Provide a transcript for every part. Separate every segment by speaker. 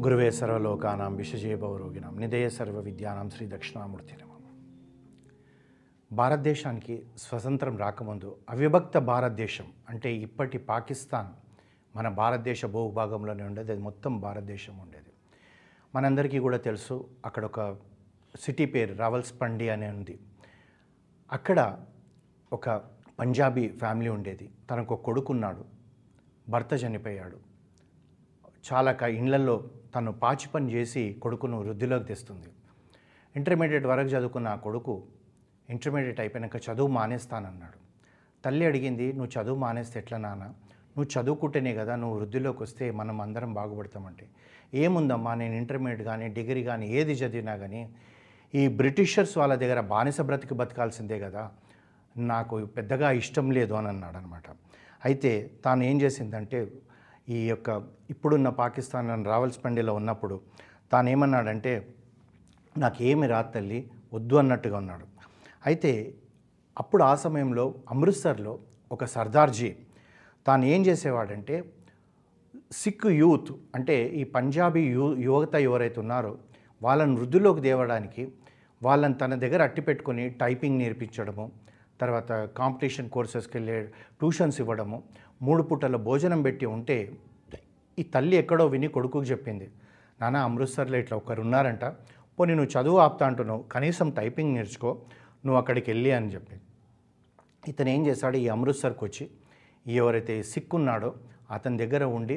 Speaker 1: గురువే సర్వలోకానాం విషజేభవరోగినాం నిదయ సర్వ విద్యానాం శ్రీ దక్షిణామూర్తి భారతదేశానికి స్వతంత్రం రాకముందు అవిభక్త భారతదేశం అంటే ఇప్పటి పాకిస్తాన్ మన భారతదేశ భూభాగంలోనే ఉండేది అది మొత్తం భారతదేశం ఉండేది. మనందరికీ కూడా తెలుసు అక్కడ ఒక సిటీ పేరు రావల్స్పండి అనే ఉంది. అక్కడ ఒక పంజాబీ ఫ్యామిలీ ఉండేది తనకు ఒక కొడుకున్నాడు భర్త చనిపోయాడు. చాలా క తను పాచి పని చేసి కొడుకును వృద్ధిలోకి తెస్తుంది. ఇంటర్మీడియట్ వరకు చదువుకున్న ఆ కొడుకు ఇంటర్మీడియట్ అయిపోయాక చదువు మానేస్తానన్నాడు. తల్లి అడిగింది నువ్వు చదువు మానేస్తే ఎట్లా నాన్న? నువ్వు చదువుకుంటేనే కదా నువ్వు వృద్ధిలోకి వస్తే మనం అందరం బాగుపడతామంటే. ఏముందమ్మా నేను ఇంటర్మీడియట్ కానీ డిగ్రీ కానీ ఏది చదివినా కానీ ఈ బ్రిటిషర్స్ వాళ్ళ దగ్గర బానిస బ్రతికి బతకాల్సిందే కదా. నాకు పెద్దగా ఇష్టం లేదు అని అన్నాడు అనమాట అయితే తాను ఏం చేసిందంటే ఈ యొక్క ఇప్పుడున్న పాకిస్తాన్ రావల్స్పండిలో ఉన్నప్పుడు తాను ఏమన్నాడంటే నాకేమి రాదు తల్లి వద్దు అన్నట్టుగా ఉన్నాడు. అయితే అప్పుడు ఆ సమయంలో అమృత్సర్లో ఒక సర్దార్జీ తాను ఏం చేసేవాడంటే సిక్ యూత్ అంటే ఈ పంజాబీ యు యువత ఎవరైతే ఉన్నారో వాళ్ళని వృద్ధిలోకి తేవడానికి వాళ్ళని తన దగ్గర అట్టి పెట్టుకొని టైపింగ్ నేర్పించడము తర్వాత కాంపిటీషన్ కోర్సెస్కి వెళ్ళే ట్యూషన్స్ ఇవ్వడము మూడు పూటల భోజనం పెట్టి ఉంటే ఈ తల్లి ఎక్కడో విని కొడుకుకి చెప్పింది నాన్న అమృత్సర్లో ఇట్లా ఒకరు ఉన్నారంట పోనీ నువ్వు చదువు ఆపుతా అంటున్నావు కనీసం టైపింగ్ నేర్చుకో నువ్వు అక్కడికి వెళ్ళి అని చెప్పింది ఇతను ఏం చేశాడు ఈ అమృత్సర్కి వచ్చి ఎవరైతే సిక్ ఉన్నాడో అతని దగ్గర ఉండి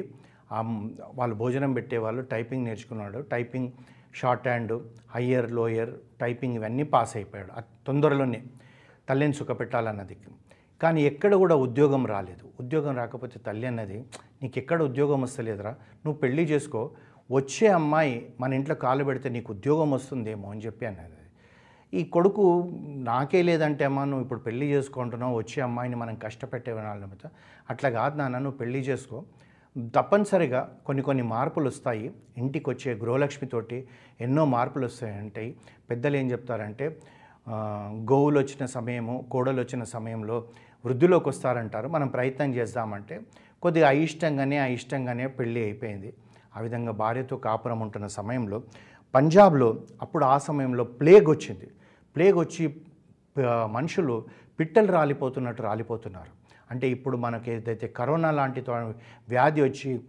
Speaker 1: వాళ్ళు భోజనం పెట్టేవాళ్ళు టైపింగ్ నేర్చుకున్నాడు. Typing shorthand higher lower typing ఇవన్నీ పాస్ అయిపోయాడు. తొందరలోనే తల్లిని సుఖపెట్టాలన్నది కానీ ఎక్కడ కూడా ఉద్యోగం రాలేదు. ఉద్యోగం రాకపోతే తల్లి అన్నది నీకు ఎక్కడ ఉద్యోగం వస్తలేదురా నువ్వు పెళ్ళి చేసుకో వచ్చే అమ్మాయి మన ఇంట్లో కాలు పెడితే నీకు ఉద్యోగం వస్తుందేమో అని చెప్పి అన్నది. ఈ కొడుకు నాకే లేదంటే అమ్మా నువ్వు ఇప్పుడు పెళ్ళి చేసుకుంటున్నావు వచ్చే అమ్మాయిని మనం కష్టపెట్టే వాళ్ళ మీద అట్లా కాదు నాన్న నువ్వు పెళ్ళి చేసుకో. తప్పనిసరిగా కొన్ని కొన్ని మార్పులు వస్తాయి. ఇంటికి వచ్చే గృహలక్ష్మితోటి ఎన్నో మార్పులు వస్తాయంటాయి పెద్దలు ఏం చెప్తారంటే గోవులు వచ్చిన సమయము కోడలు వచ్చిన సమయంలో వృద్ధిలోకి వస్తారంటారు. మనం ప్రయత్నం చేద్దామంటే కొద్దిగా అయిష్టంగానే అయిష్టంగానే పెళ్ళి అయిపోయింది. ఆ విధంగా భార్యతో కాపురం ఉంటున్న సమయంలో పంజాబ్లో అప్పుడు ఆ సమయంలో ప్లేగ్ వచ్చింది. ప్లేగ్ వచ్చి మనుషులు పిట్టలు రాలిపోతున్నట్టు రాలిపోతున్నారు. అంటే ఇప్పుడు మనకి ఏదైతే కరోనా లాంటి తో- వ్యాధి వచ్చి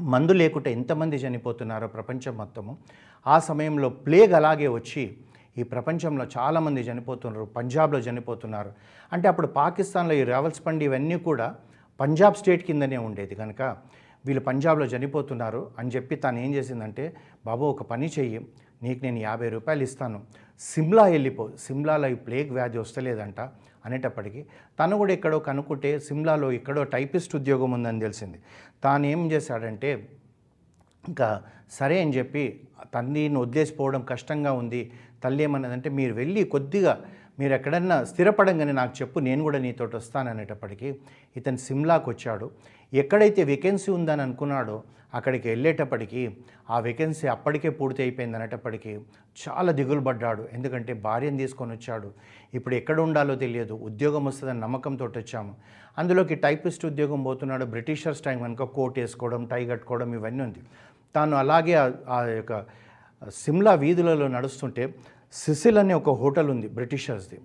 Speaker 1: మందు లేకుండా ఎంతమంది చనిపోతున్నారో ప్రపంచం మొత్తము ఆ సమయంలో ప్లేగ్ అలాగే వచ్చి ఈ ప్రపంచంలో చాలామంది చనిపోతున్నారు పంజాబ్లో చనిపోతున్నారు. అంటే అప్పుడు పాకిస్తాన్లో ఈ రావల్స్పండి ఇవన్నీ కూడా పంజాబ్ స్టేట్ కిందనే ఉండేది కనుక. వీళ్ళు పంజాబ్లో చనిపోతున్నారు అని చెప్పి తాను ఏం చేసిందంటే బాబు ఒక పని చెయ్యి నీకు నేను యాభై రూపాయలు ఇస్తాను. సిమ్లా వెళ్ళిపో సిమ్లాలో ఈ ప్లేగ్ వ్యాధి వస్తలేదంట అనేటప్పటికీ తను కూడా ఎక్కడో కనుక్కుంటే సిమ్లాలో ఎక్కడో టైపిస్ట్ ఉద్యోగం ఉందని తెలిసింది. తాను ఏం చేశాడంటే ఇంకా సరే అని చెప్పి తల్లిని వదిలేసిపోవడం కష్టంగా ఉంది తల్లి ఏమన్నదంటే మీరు వెళ్ళి కొద్దిగా మీరు ఎక్కడన్నా స్థిరపడంగానే నాకు చెప్పు నేను కూడా నీతోటి వస్తాననేటప్పటికీ ఇతను సిమ్లాకు వచ్చాడు ఎక్కడైతే వేకెన్సీ ఉందని అనుకున్నాడో అక్కడికి వెళ్ళేటప్పటికీ ఆ వేకెన్సీ అప్పటికే పూర్తి అయిపోయింది అనేటప్పటికీ చాలా దిగులు పడ్డాడు ఎందుకంటే భార్యను తీసుకొని వచ్చాడు. ఇప్పుడు ఎక్కడ ఉండాలో తెలియదు. ఉద్యోగం వస్తుందని నమ్మకంతో వచ్చాము. అందులోకి టైపిస్ట్ ఉద్యోగం పోతున్నాడు. బ్రిటిషర్స్ టైం కనుక కోట్ వేసుకోవడం టై కట్టుకోవడం ఇవన్నీ ఉంది. తాను అలాగే ఆ- ఆ యొక్క సిమ్లా వీధులలో నడుస్తుంటే సిసిల్ అనే ఒక హోటల్ ఉంది బ్రిటిషర్స్ది.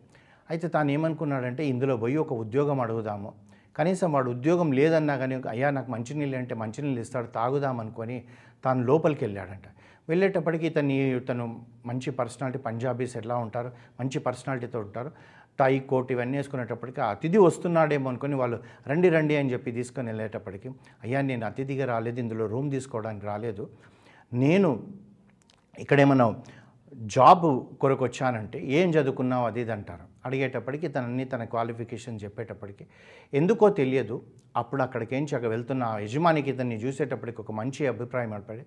Speaker 1: అయితే తాను ఏమనుకున్నాడంటే ఇందులో పోయి ఒక ఉద్యోగం అడుగుదాము. కనీసం వాడు ఉద్యోగం లేదన్నా కానీ అయ్యా నాకు మంచినీళ్ళు అంటే మంచినీళ్ళు ఇస్తాడు తాగుదాం అనుకొని తాను లోపలికి వెళ్ళాడంట వెళ్ళేటప్పటికి ఇతని తను మంచి పర్సనాలిటీ పంజాబీస్ ఎట్లా ఉంటారు మంచి పర్సనాలిటీతో ఉంటారు టై కోట్ ఇవన్నీ వేసుకునేటప్పటికి అతిథి వస్తున్నాడేమో అనుకొని వాళ్ళు రండి రండి అని చెప్పి తీసుకొని వెళ్ళేటప్పటికి అయ్యా నేను అతిథిగా రాలేదు ఇందులో రూమ్ తీసుకోవడానికి రాలేదు. నేను ఇక్కడేమన్నా జాబ్ కొరకు వచ్చానంటే ఏం చదువుకున్నావు? అది ఇది అంటారు. అడిగేటప్పటికి తనని తన క్వాలిఫికేషన్ చెప్పేటప్పటికి ఎందుకో తెలియదు. అప్పుడు అక్కడికి ఏం చక్క వెళ్తున్న ఆ యజమానికి ఇతన్ని చూసేటప్పటికి ఒక మంచి అభిప్రాయం ఏర్పడి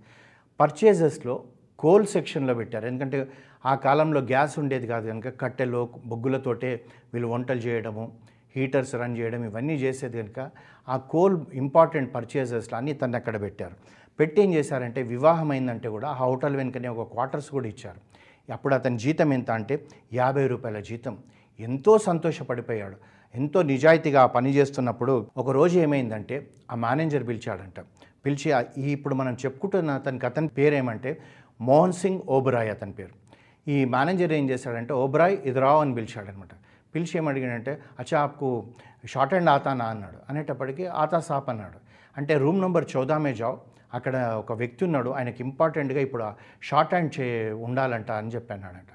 Speaker 1: పర్చేజెస్లో కోల్ సెక్షన్లో పెట్టారు. ఎందుకంటే ఆ కాలంలో గ్యాస్ ఉండేది కాదు కనుక కట్టెలో బొగ్గులతోటే వీళ్ళు వంటలు చేయడము హీటర్స్ రన్ చేయడం ఇవన్నీ చేసేది కనుక ఆ కోల్ ఇంపార్టెంట్ పర్చేజెస్లో అన్నీ తను అక్కడ పెట్టారు. పెట్టి ఏం చేశారంటే వివాహం అయిందంటే కూడా ఆ హోటల్ వెనుకనే ఒక క్వార్టర్స్ కూడా ఇచ్చారు. అప్పుడు అతని జీతం ఎంత అంటే యాభై రూపాయల జీతం. ఎంతో సంతోషపడిపోయాడు. ఎంతో నిజాయితీగా పని చేస్తున్నప్పుడు ఒక రోజు ఏమైందంటే ఆ మేనేజర్ పిలిచాడంట. పిలిచి ఇప్పుడు మనం చెప్పుకుంటున్న అతనికి అతని పేరు ఏమంటే మోహన్ సింగ్ ఓబరాయ్ అతని పేరు. ఈ మేనేజర్ ఏం చేశాడంటే ఓబరాయ్ ఇదిరావు అని పిలిచాడనమాట. పిలిచి ఏమడిగాడంటే అచ్చా ఆప్కు షార్ట్ అండ్ ఆతానా అన్నాడు. అనేటప్పటికీ ఆతా సాప్ అన్నాడు. అంటే రూమ్ నెంబర్ చౌదామే జావ్. అక్కడ ఒక వ్యక్తి ఉన్నాడు ఆయనకి ఇంపార్టెంట్గా ఇప్పుడు షార్ట్ హ్యాండ్ చే ఉండాలంట అని చెప్పానంట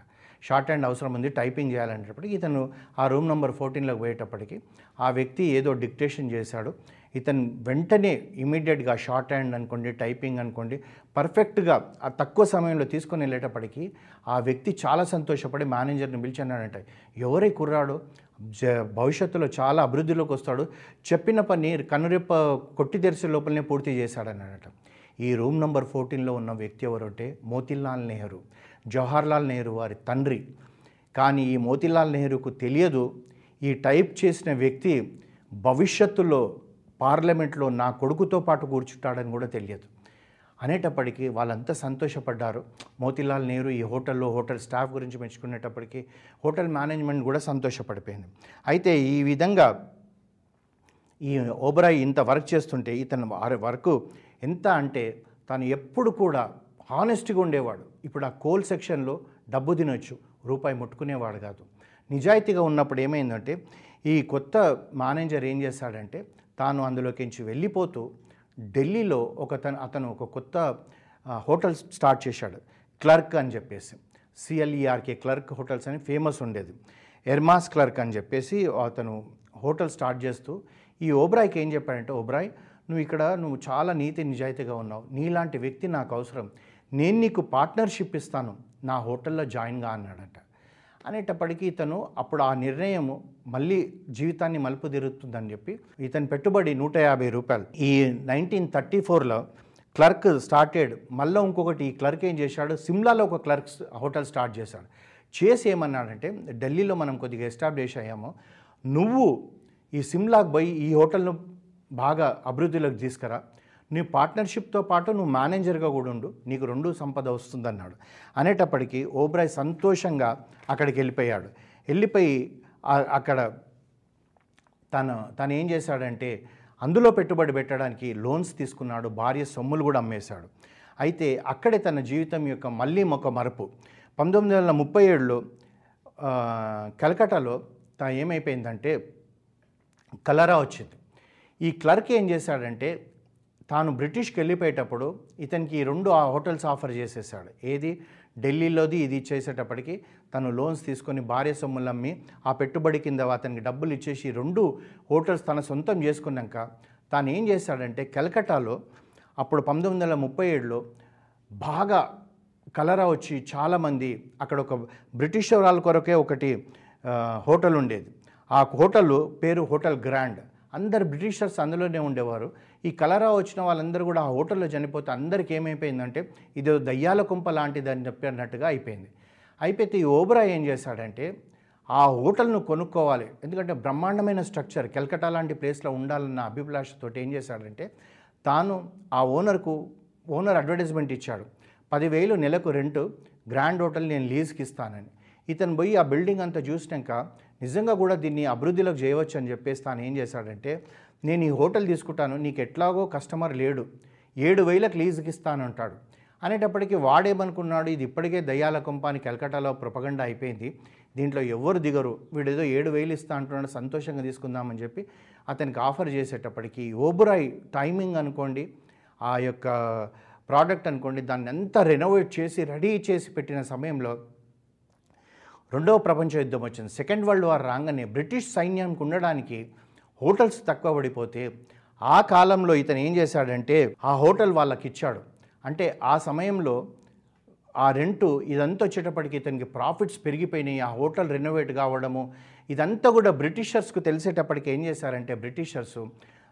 Speaker 1: షార్ట్ హ్యాండ్ అవసరం ఉంది టైపింగ్ చేయాలనేటప్పటికి ఇతను ఆ రూమ్ నెంబర్ ఫోర్టీన్లోకి పోయేటప్పటికి ఆ వ్యక్తి ఏదో డిక్టేషన్ చేశాడు. ఇతను వెంటనే ఇమీడియట్గా షార్ట్ హ్యాండ్ అనుకోండి టైపింగ్ అనుకోండి పర్ఫెక్ట్గా ఆ తక్కువ సమయంలో తీసుకొని వెళ్ళేటప్పటికీ ఆ వ్యక్తి చాలా సంతోషపడి మేనేజర్ని పిలిచన్నాడంట ఎవరే కుర్రాడు? జ భవిష్యత్తులో చాలా అభివృద్ధిలోకి వస్తాడు. చెప్పిన పని కనురెప్ప కొట్టి తెరిసే లోపలనే పూర్తి చేశాడనట ఈ రూమ్ నంబర్ ఫోర్టీన్లో ఉన్న వ్యక్తి ఎవరంటే మోతిలాల్ నెహ్రూ. జవహర్లాల్ నెహ్రూ వారి తండ్రి. కానీ ఈ మోతిలాల్ నెహ్రూకు తెలియదు ఈ టైప్ చేసిన వ్యక్తి భవిష్యత్తులో పార్లమెంట్లో నా కొడుకుతో పాటు కూర్చుంటాడని కూడా తెలియదు. అనేటప్పటికీ వాళ్ళంతా సంతోషపడ్డారు. మోతిలాల్ నెహ్రూ ఈ హోటల్లో హోటల్ స్టాఫ్ గురించి మెచ్చుకునేటప్పటికీ హోటల్ మేనేజ్మెంట్ కూడా సంతోషపడిపోయింది. అయితే ఈ విధంగా ఈ ఓబరాయ్ ఇంత వర్క్ చేస్తుంటే ఇతను వారి వర్క్ ఎంత అంటే తను ఎప్పుడు కూడా హానెస్ట్గా ఉండేవాడు. ఇప్పుడు ఆ కోల్ సెక్షన్లో డబ్బు తినొచ్చు రూపాయి ముట్టుకునేవాడు కాదు. నిజాయితీగా ఉన్నప్పుడు ఏమైందంటే ఈ కొత్త మేనేజర్ ఏం చేశాడంటే తాను అందులోకించి వెళ్ళిపోతూ ఢిల్లీలో ఒక తను అతను ఒక కొత్త హోటల్ స్టార్ట్ చేశాడు. క్లర్క్ అని చెప్పేసి. C L E R K clerk hotels అని ఫేమస్ ఉండేది. ఎర్మాస్ క్లర్క్ అని చెప్పేసి అతను హోటల్ స్టార్ట్ చేస్తూ ఈ ఓబ్రాయ్కి ఏం చెప్పాడంటే ఓబ్రాయ్ నువ్వు ఇక్కడ నువ్వు చాలా నీతి నిజాయితీగా ఉన్నావు. నీలాంటి వ్యక్తి నాకు అవసరం. నేను నీకు పార్ట్నర్షిప్ ఇస్తాను. నా హోటల్లో జాయిన్గా అన్నాడట. అనేటప్పటికీ ఇతను అప్పుడు ఆ నిర్ణయం మళ్ళీ జీవితాన్ని మలుపు తిరుగుతుందని చెప్పి ఇతని పెట్టుబడి నూట యాభై రూపాయలు. ఈ నైన్టీన్ థర్టీ ఫోర్లో క్లర్క్ స్టార్టెడ్. మళ్ళీ ఇంకొకటి ఈ క్లర్క్ ఏం చేశాడు? సిమ్లాలో ఒక క్లర్క్ హోటల్ స్టార్ట్ చేశాడు. చేసి ఏమన్నాడంటే ఢిల్లీలో మనం కొద్దిగా ఎస్టాబ్లిష్ అయ్యాము. నువ్వు ఈ సిమ్లాకి పోయి ఈ హోటల్ను బాగా అభివృద్ధిలోకి తీసుకురా. నీ పార్ట్నర్షిప్తో పాటు నువ్వు మేనేజర్గా కూడా ఉండు. నీకు రెండు సంపద వస్తుందన్నాడు. అనేటప్పటికీ ఓబ్రాయ్ సంతోషంగా అక్కడికి వెళ్ళిపోయాడు. వెళ్ళిపోయి అక్కడ తను తను ఏం చేశాడంటే అందులో పెట్టుబడి పెట్టడానికి లోన్స్ తీసుకున్నాడు. భార్య సొమ్ములు కూడా అమ్మేశాడు. అయితే అక్కడే తన జీవితం యొక్క మళ్ళీ ఒక మరపు. పంతొమ్మిది వందల ముప్పై ఏడులో కలకటాలో తా ఏమైపోయిందంటే కలరా వచ్చింది. ఈ క్లర్క్ ఏం చేశాడంటే తాను బ్రిటిష్కి వెళ్ళిపోయేటప్పుడు ఇతనికి ఈ రెండు ఆ హోటల్స్ ఆఫర్ చేసేసాడు. ఏది? ఢిల్లీలోది ఇది ఇచ్చేసేటప్పటికి తను లోన్స్ తీసుకొని భార్య సొమ్ములు అమ్మి ఆ పెట్టుబడి కింద అతనికి డబ్బులు ఇచ్చేసి రెండు హోటల్స్ తన సొంతం చేసుకున్నాక తాను ఏం చేశాడంటే కలకటాలో అప్పుడు పంతొమ్మిది వందల ముప్పై ఏడులో బాగా కలరా వచ్చి చాలామంది అక్కడ ఒక బ్రిటిష్ వాళ్ళ కొరకే ఒకటి హోటల్ ఉండేది. ఆ హోటల్ పేరు హోటల్ గ్రాండ్. అందరు బ్రిటిషర్స్ అందులోనే ఉండేవారు. ఈ కలరా వచ్చిన వాళ్ళందరూ కూడా ఆ హోటల్లో చనిపోతే అందరికీ ఏమైపోయిందంటే ఇది దయ్యాల కుంప లాంటిది అని చెప్పినట్టుగా అయిపోయింది. అయిపోతే ఈ ఓబ్రా ఏం చేశాడంటే ఆ హోటల్ను కొనుక్కోవాలి. ఎందుకంటే బ్రహ్మాండమైన స్ట్రక్చర్ కెల్కటా లాంటి ప్లేస్లో ఉండాలన్న అభిప్రాయంతో ఏం చేశాడంటే తాను ఆ ఓనర్కు ఓనర్ అడ్వర్టైజ్మెంట్ ఇచ్చాడు. పదివేలు నెలకు రెంట్ గ్రాండ్ హోటల్ నేను లీజ్కి ఇస్తానని ఇతను పోయి ఆ బిల్డింగ్ అంతా చూసినాక నిజంగా కూడా దీన్ని అభివృద్ధిలోకి చేయవచ్చు అని చెప్పేసి తాను ఏం చేశాడంటే నేను ఈ హోటల్ తీసుకుంటాను నీకు ఎట్లాగో కస్టమర్ లేడు ఏడు వేలకు లీజుకి ఇస్తానంటాడు. అనేటప్పటికీ వాడేమనుకున్నాడు ఇది ఇప్పటికే దయ్యాల కొంపాని కలకటాలో ప్రొపగండా అయిపోయింది దీంట్లో ఎవరు దిగరు వీడేదో ఏడు వేలు ఇస్తా అంటున్నాడు సంతోషంగా తీసుకుందామని చెప్పి అతనికి ఆఫర్ చేసేటప్పటికి ఓబురాయ్ టైమింగ్ అనుకోండి ఆ యొక్క ప్రోడక్ట్ అనుకోండి దాన్ని అంతా రెనోవేట్ చేసి రెడీ చేసి పెట్టిన సమయంలో రెండవ ప్రపంచ యుద్ధం వచ్చింది. సెకండ్ వరల్డ్ వార్ రాగానే బ్రిటిష్ సైన్యానికి ఉండడానికి హోటల్స్ తక్కువ పడిపోతే ఆ కాలంలో ఇతను ఏం చేశాడంటే ఆ హోటల్ వాళ్ళకి ఇచ్చాడు అంటే ఆ సమయంలో ఆ రెంటు ఇదంతా వచ్చేటప్పటికి ఇతనికి ప్రాఫిట్స్ పెరిగిపోయినాయి. ఆ హోటల్ రెనోవేట్ కావడము ఇదంతా కూడా బ్రిటిషర్స్కు తెలిసేటప్పటికి ఏం చేశారంటే బ్రిటిషర్స్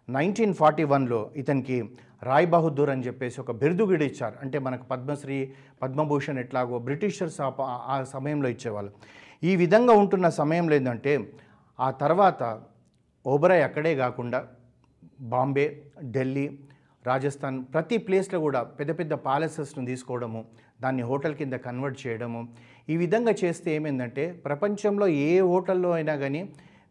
Speaker 1: నైన్టీన్ ఫార్టీ వన్లో ఇతనికి రాయ్ బహదూర్ అని చెప్పేసి ఒక బిరుదు కూడా ఇచ్చారు. అంటే మనకు పద్మశ్రీ పద్మభూషణ్ ఎట్లాగో బ్రిటిషర్స్ ఆ ఆ సమయంలో ఇచ్చేవాళ్ళు. ఈ విధంగా ఉంటున్న సమయంలో ఏంటంటే ఆ తర్వాత ఓబరాయ్ అక్కడే కాకుండా బాంబే ఢిల్లీ రాజస్థాన్ ప్రతి ప్లేస్లో కూడా పెద్ద పెద్ద ప్యాలెసెస్ను తీసుకోవడము దాన్ని హోటల్ కింద కన్వర్ట్ చేయడము ఈ విధంగా చేస్తే ఏమైందంటే ప్రపంచంలో ఏ హోటల్లో అయినా కానీ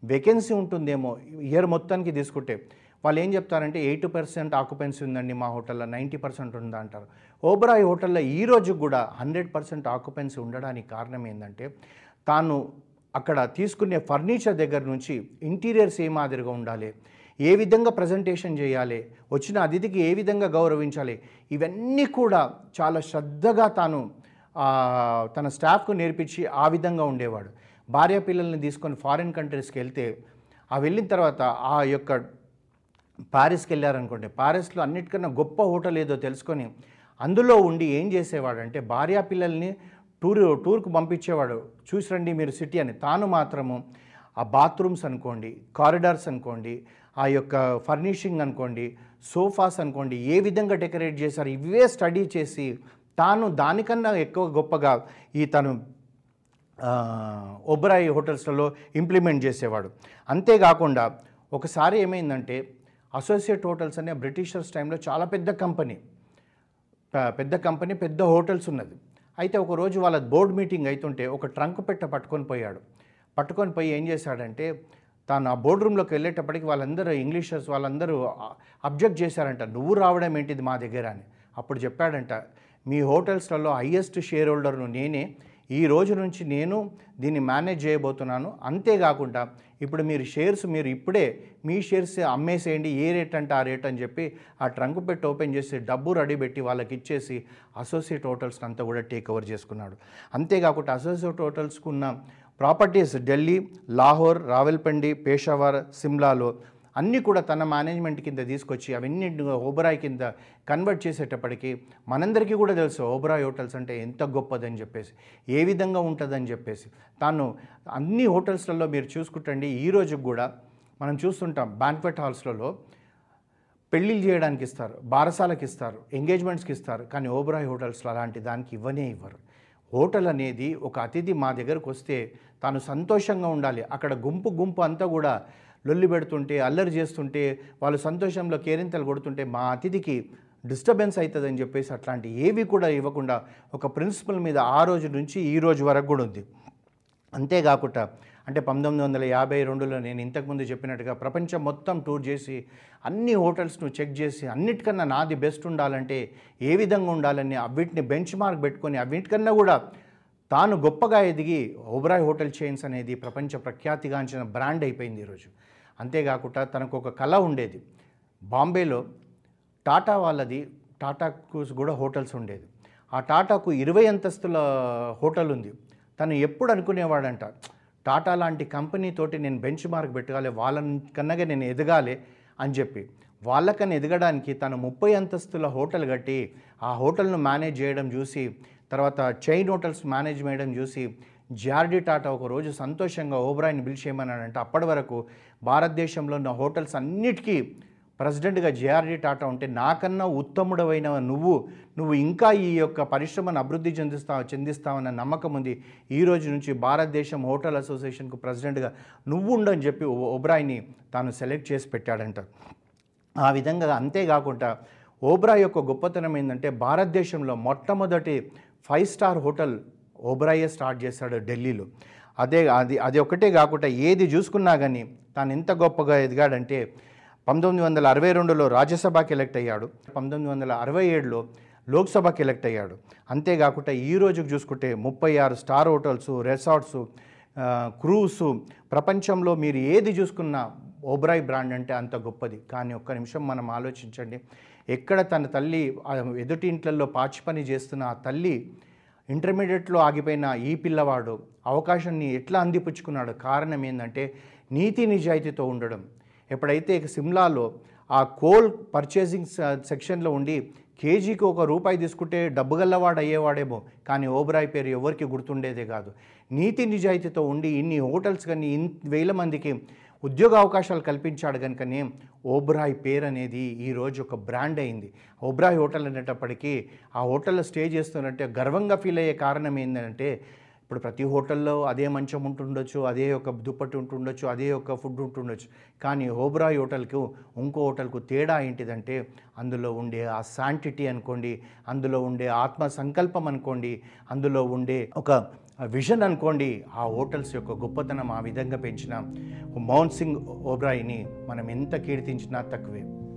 Speaker 1: వేకెన్సీ ఉంటుందేమో ఇయర్ మొత్తానికి తీసుకుంటే వాళ్ళు ఏం చెప్తారంటే ఎయిటీ పర్సెంట్ ఆక్యుపెన్సీ ఉందండి మా హోటల్లో నైంటీ పర్సెంట్ ఉందా అంటారు. ఓబరాయ్ హోటల్లో ఈ రోజు కూడా హండ్రెడ్ పర్సెంట్ ఆక్యుపెన్సీ ఉండడానికి కారణం ఏంటంటే తాను అక్కడ తీసుకునే ఫర్నిచర్ దగ్గర నుంచి ఇంటీరియర్స్ ఏ మాదిరిగా ఉండాలి? ఏ విధంగా ప్రజెంటేషన్ చేయాలి? వచ్చిన అతిథికి ఏ విధంగా గౌరవించాలి? ఇవన్నీ కూడా చాలా శ్రద్ధగా తాను తన స్టాఫ్కు నేర్పించి ఆ విధంగా ఉండేవాడు. భార్య పిల్లల్ని తీసుకొని ఫారిన్ కంట్రీస్కి వెళ్తే ఆ వెళ్ళిన తర్వాత ఆ యొక్క పారిస్కి వెళ్ళారనుకోండి పారిస్లో అన్నిటికన్నా గొప్ప హోటల్ ఏదో తెలుసుకొని అందులో ఉండి ఏం చేసేవాడంటే భార్యా పిల్లల్ని టూర్ టూర్కు పంపించేవాడు చూసి రండి మీరు సిటీ అని. తాను మాత్రము ఆ బాత్రూమ్స్ అనుకోండి కారిడార్స్ అనుకోండి ఆ యొక్క ఫర్నిషింగ్ అనుకోండి సోఫాస్ అనుకోండి ఏ విధంగా డెకరేట్ చేశారు ఇవే స్టడీ చేసి తాను దానికన్నా ఎక్కువ గొప్పగా ఈ తను ఆ, ఒబరాయి హోటల్స్లలో ఇంప్లిమెంట్ చేసేవాడు. అంతేకాకుండా ఒకసారి ఏమైందంటే అసోసియేట్ హోటల్స్ అనే బ్రిటిషర్స్ టైంలో చాలా పెద్ద కంపెనీ పెద్ద కంపెనీ పెద్ద హోటల్స్ ఉన్నది. అయితే ఒకరోజు వాళ్ళ బోర్డ్ మీటింగ్ అవుతుంటే ఒక ట్రంక్ పెట్ట పట్టుకొని పోయాడు. పట్టుకొని పోయి ఏం చేశాడంటే తాను ఆ బోర్డ్ రూమ్లోకి వెళ్ళేటప్పటికి వాళ్ళందరూ ఇంగ్లీషర్స్ వాళ్ళందరూ అబ్జెక్ట్ చేశారంట నువ్వు రావడం ఏంటిది మా దగ్గర అని. అప్పుడు చెప్పాడంట మీ హోటల్స్లలో హయ్యెస్ట్ షేర్ హోల్డర్ను నేనే ఈ రోజు నుంచి నేను దీన్ని మేనేజ్ చేయబోతున్నాను. అంతేకాకుండా ఇప్పుడు మీరు షేర్స్ మీరు ఇప్పుడే మీ షేర్స్ అమ్మేసేయండి. ఏ రేట్ అంటే ఆ రేట్ అని చెప్పి ఆ ట్రంక్ పెట్టి ఓపెన్ చేసి డబ్బు రెడీ పెట్టి వాళ్ళకి ఇచ్చేసి అసోసియేట్ హోటల్స్ని అంతా కూడా టేక్ ఓవర్ చేసుకున్నాడు. అంతేకాకుండా అసోసియేట్ హోటల్స్కున్న ప్రాపర్టీస్ ఢిల్లీ లాహోర్ రావెల్పండి పేషావర్ సిమ్లాలో అన్నీ కూడా తన మేనేజ్మెంట్ కింద తీసుకొచ్చి అవన్నీ ఓబరాయ్ కింద కన్వర్ట్ చేసేటప్పటికి మనందరికీ కూడా తెలుసు ఓబరాయ్ హోటల్స్ అంటే ఎంత గొప్పదని చెప్పేసి ఏ విధంగా ఉంటుందని చెప్పేసి. తాను అన్ని హోటల్స్లలో మీరు చూసుకుంటండి ఈ రోజుకి కూడా మనం చూస్తుంటాం బ్యాంక్వెట్ హాల్స్లలో పెళ్ళిళ్ళు చేయడానికి ఇస్తారు బారసాలకు ఇస్తారు ఎంగేజ్మెంట్స్కి ఇస్తారు కానీ ఓబరాయ్ హోటల్స్లో అలాంటి దానికి ఇవ్వనే ఇవ్వరు. హోటల్ అనేది ఒక అతిథి మా దగ్గరకు వస్తే తాను సంతోషంగా ఉండాలి. అక్కడ గుంపు గుంపు అంతా కూడా లొల్లి పెడుతుంటే అల్లరి చేస్తుంటే వాళ్ళు సంతోషంలో కేరింతలు కొడుతుంటే మా అతిథికి డిస్టర్బెన్స్ అవుతుందని చెప్పేసి అట్లాంటి ఏవి కూడా ఇవ్వకుండా ఒక ప్రిన్సిపల్ మీద ఆ రోజు నుంచి ఈ రోజు వరకు కూడా ఉంది. అంతేకాకుండా అంటే పంతొమ్మిది వందల యాభై రెండులో నేను ఇంతకుముందు చెప్పినట్టుగా ప్రపంచం మొత్తం టూర్ చేసి అన్ని హోటల్స్ను చెక్ చేసి అన్నిటికన్నా నాది బెస్ట్ ఉండాలంటే ఏ విధంగా ఉండాలని అవిటిని బెంచ్ మార్క్ పెట్టుకొని అవిటికన్నా కూడా తాను గొప్పగా ఎదిగి ఓబరాయ్ హోటల్ చైన్స్ అనేది ప్రపంచ ప్రఖ్యాతిగాంచిన బ్రాండ్ అయిపోయింది ఈరోజు అంతేకాకుండా తనకు ఒక కళ ఉండేది. బాంబేలో టాటా వాళ్ళది టాటాకు కూడా హోటల్స్ ఉండేది. ఆ టాటాకు ఇరవై అంతస్తుల హోటల్ ఉంది. తను ఎప్పుడు అనుకునేవాడంట టాటా లాంటి కంపెనీతోటి నేను బెంచ్ మార్క్ పెట్టగాలి వాళ్ళ కన్నాగా నేను ఎదగాలి అని చెప్పి. వాళ్ళకన్నా ఎదగడానికి తను ముప్పై అంతస్తుల హోటల్ కట్టి ఆ హోటల్ను మేనేజ్ చేయడం చూసి తర్వాత చైన్ హోటల్స్ మేనేజ్ చేయడం చూసి జార్డీ టాటా ఒక రోజు సంతోషంగా ఓబ్రాయిని పిలిచేయమన్నాడంటే అప్పటి వరకు భారతదేశంలో ఉన్న హోటల్స్ అన్నిటికీ ప్రెసిడెంట్గా జేఆర్డీ టాటా ఉంటే నాకన్నా ఉత్తముడవైన నువ్వు నువ్వు ఇంకా ఈ యొక్క పరిశ్రమను అభివృద్ధి చెందిస్తావు చెందిస్తావన్న నమ్మకం ఉంది. ఈ రోజు నుంచి భారతదేశం హోటల్ అసోసియేషన్కు ప్రెసిడెంట్గా నువ్వు ఉండని చెప్పి ఓబ్రాయిని ఓబ్రాయ్ని తాను సెలెక్ట్ చేసి పెట్టాడంట. ఆ విధంగా అంతేకాకుండా ఓబ్రాయ్ యొక్క గొప్పతనం ఏంటంటే భారతదేశంలో మొట్టమొదటి ఫైవ్ స్టార్ హోటల్ ఓబ్రాయే స్టార్ట్ చేశాడు ఢిల్లీలో. అదే అది అది ఒకటే కాకుండా ఏది చూసుకున్నా కానీ తాను ఎంత గొప్పగా ఎదిగాడంటే పంతొమ్మిది వందల అరవై రెండులో రాజ్యసభకి ఎలక్ట్ అయ్యాడు. పంతొమ్మిది వందల అరవై ఏడులో లోక్సభకి ఎలక్ట్ అయ్యాడు. అంతేకాకుండా ఈ రోజుకి చూసుకుంటే ముప్పై ఆరు స్టార్ హోటల్స్ రిసార్ట్స్ క్రూస్ ప్రపంచంలో మీరు ఏది చూసుకున్నా ఓబ్రాయ్ బ్రాండ్ అంటే అంత గొప్పది. కానీ ఒక్క నిమిషం మనం ఆలోచించండి. ఎక్కడ తన తల్లి ఎదుటి ఇంట్లలో పాచి పని చేస్తున్న ఆ తల్లి ఇంటర్మీడియట్లో ఆగిపోయిన ఈ పిల్లవాడు అవకాశాన్ని ఎట్లా అందిపుచ్చుకున్నాడు? కారణం ఏంటంటే నీతి నిజాయితీతో ఉండడం. ఎప్పుడైతే ఇక సిమ్లాలో ఆ కోల్ పర్చేసింగ్ సెక్షన్లో ఉండి కేజీకి ఒక రూపాయి తీసుకుంటే డబ్బు గల్లవాడు అయ్యేవాడేమో కానీ ఓబరాయ్ పేరు ఎవరికి గుర్తుండేదే కాదు. నీతి నిజాయితీతో ఉండి ఇన్ని హోటల్స్ కానీ ఇన్ వేల మందికి ఉద్యోగ అవకాశాలు కల్పించాడు కనుకనే ఓబ్రాయ్ పేరు అనేది ఈరోజు ఒక బ్రాండ్ అయింది. ఓబ్రాయ్ హోటల్ అనేటప్పటికీ ఆ హోటల్లో స్టే చేస్తున్నట్టే గర్వంగా ఫీల్ అయ్యే కారణం ఏంటంటే ఇప్పుడు ప్రతి హోటల్లో అదే మంచం ఉంటుండొచ్చు అదే ఒక దుప్పటి ఉంటుండొచ్చు అదే ఒక ఫుడ్ ఉంటుండొచ్చు. కానీ ఓబ్రాయ్ హోటల్కు ఇంకో హోటల్కు తేడా ఏంటిదంటే అందులో ఉండే ఆ శాంటిటీ అనుకోండి అందులో ఉండే ఆత్మ సంకల్పం అనుకోండి అందులో ఉండే ఒక విజన్ అనుకోండి ఆ హోటల్స్ యొక్క గొప్పతనం ఆ విధంగా పెంచిన మౌన్ సింగ్ ఓబ్రాయిని మనం ఎంత కీర్తించినా తక్కువే.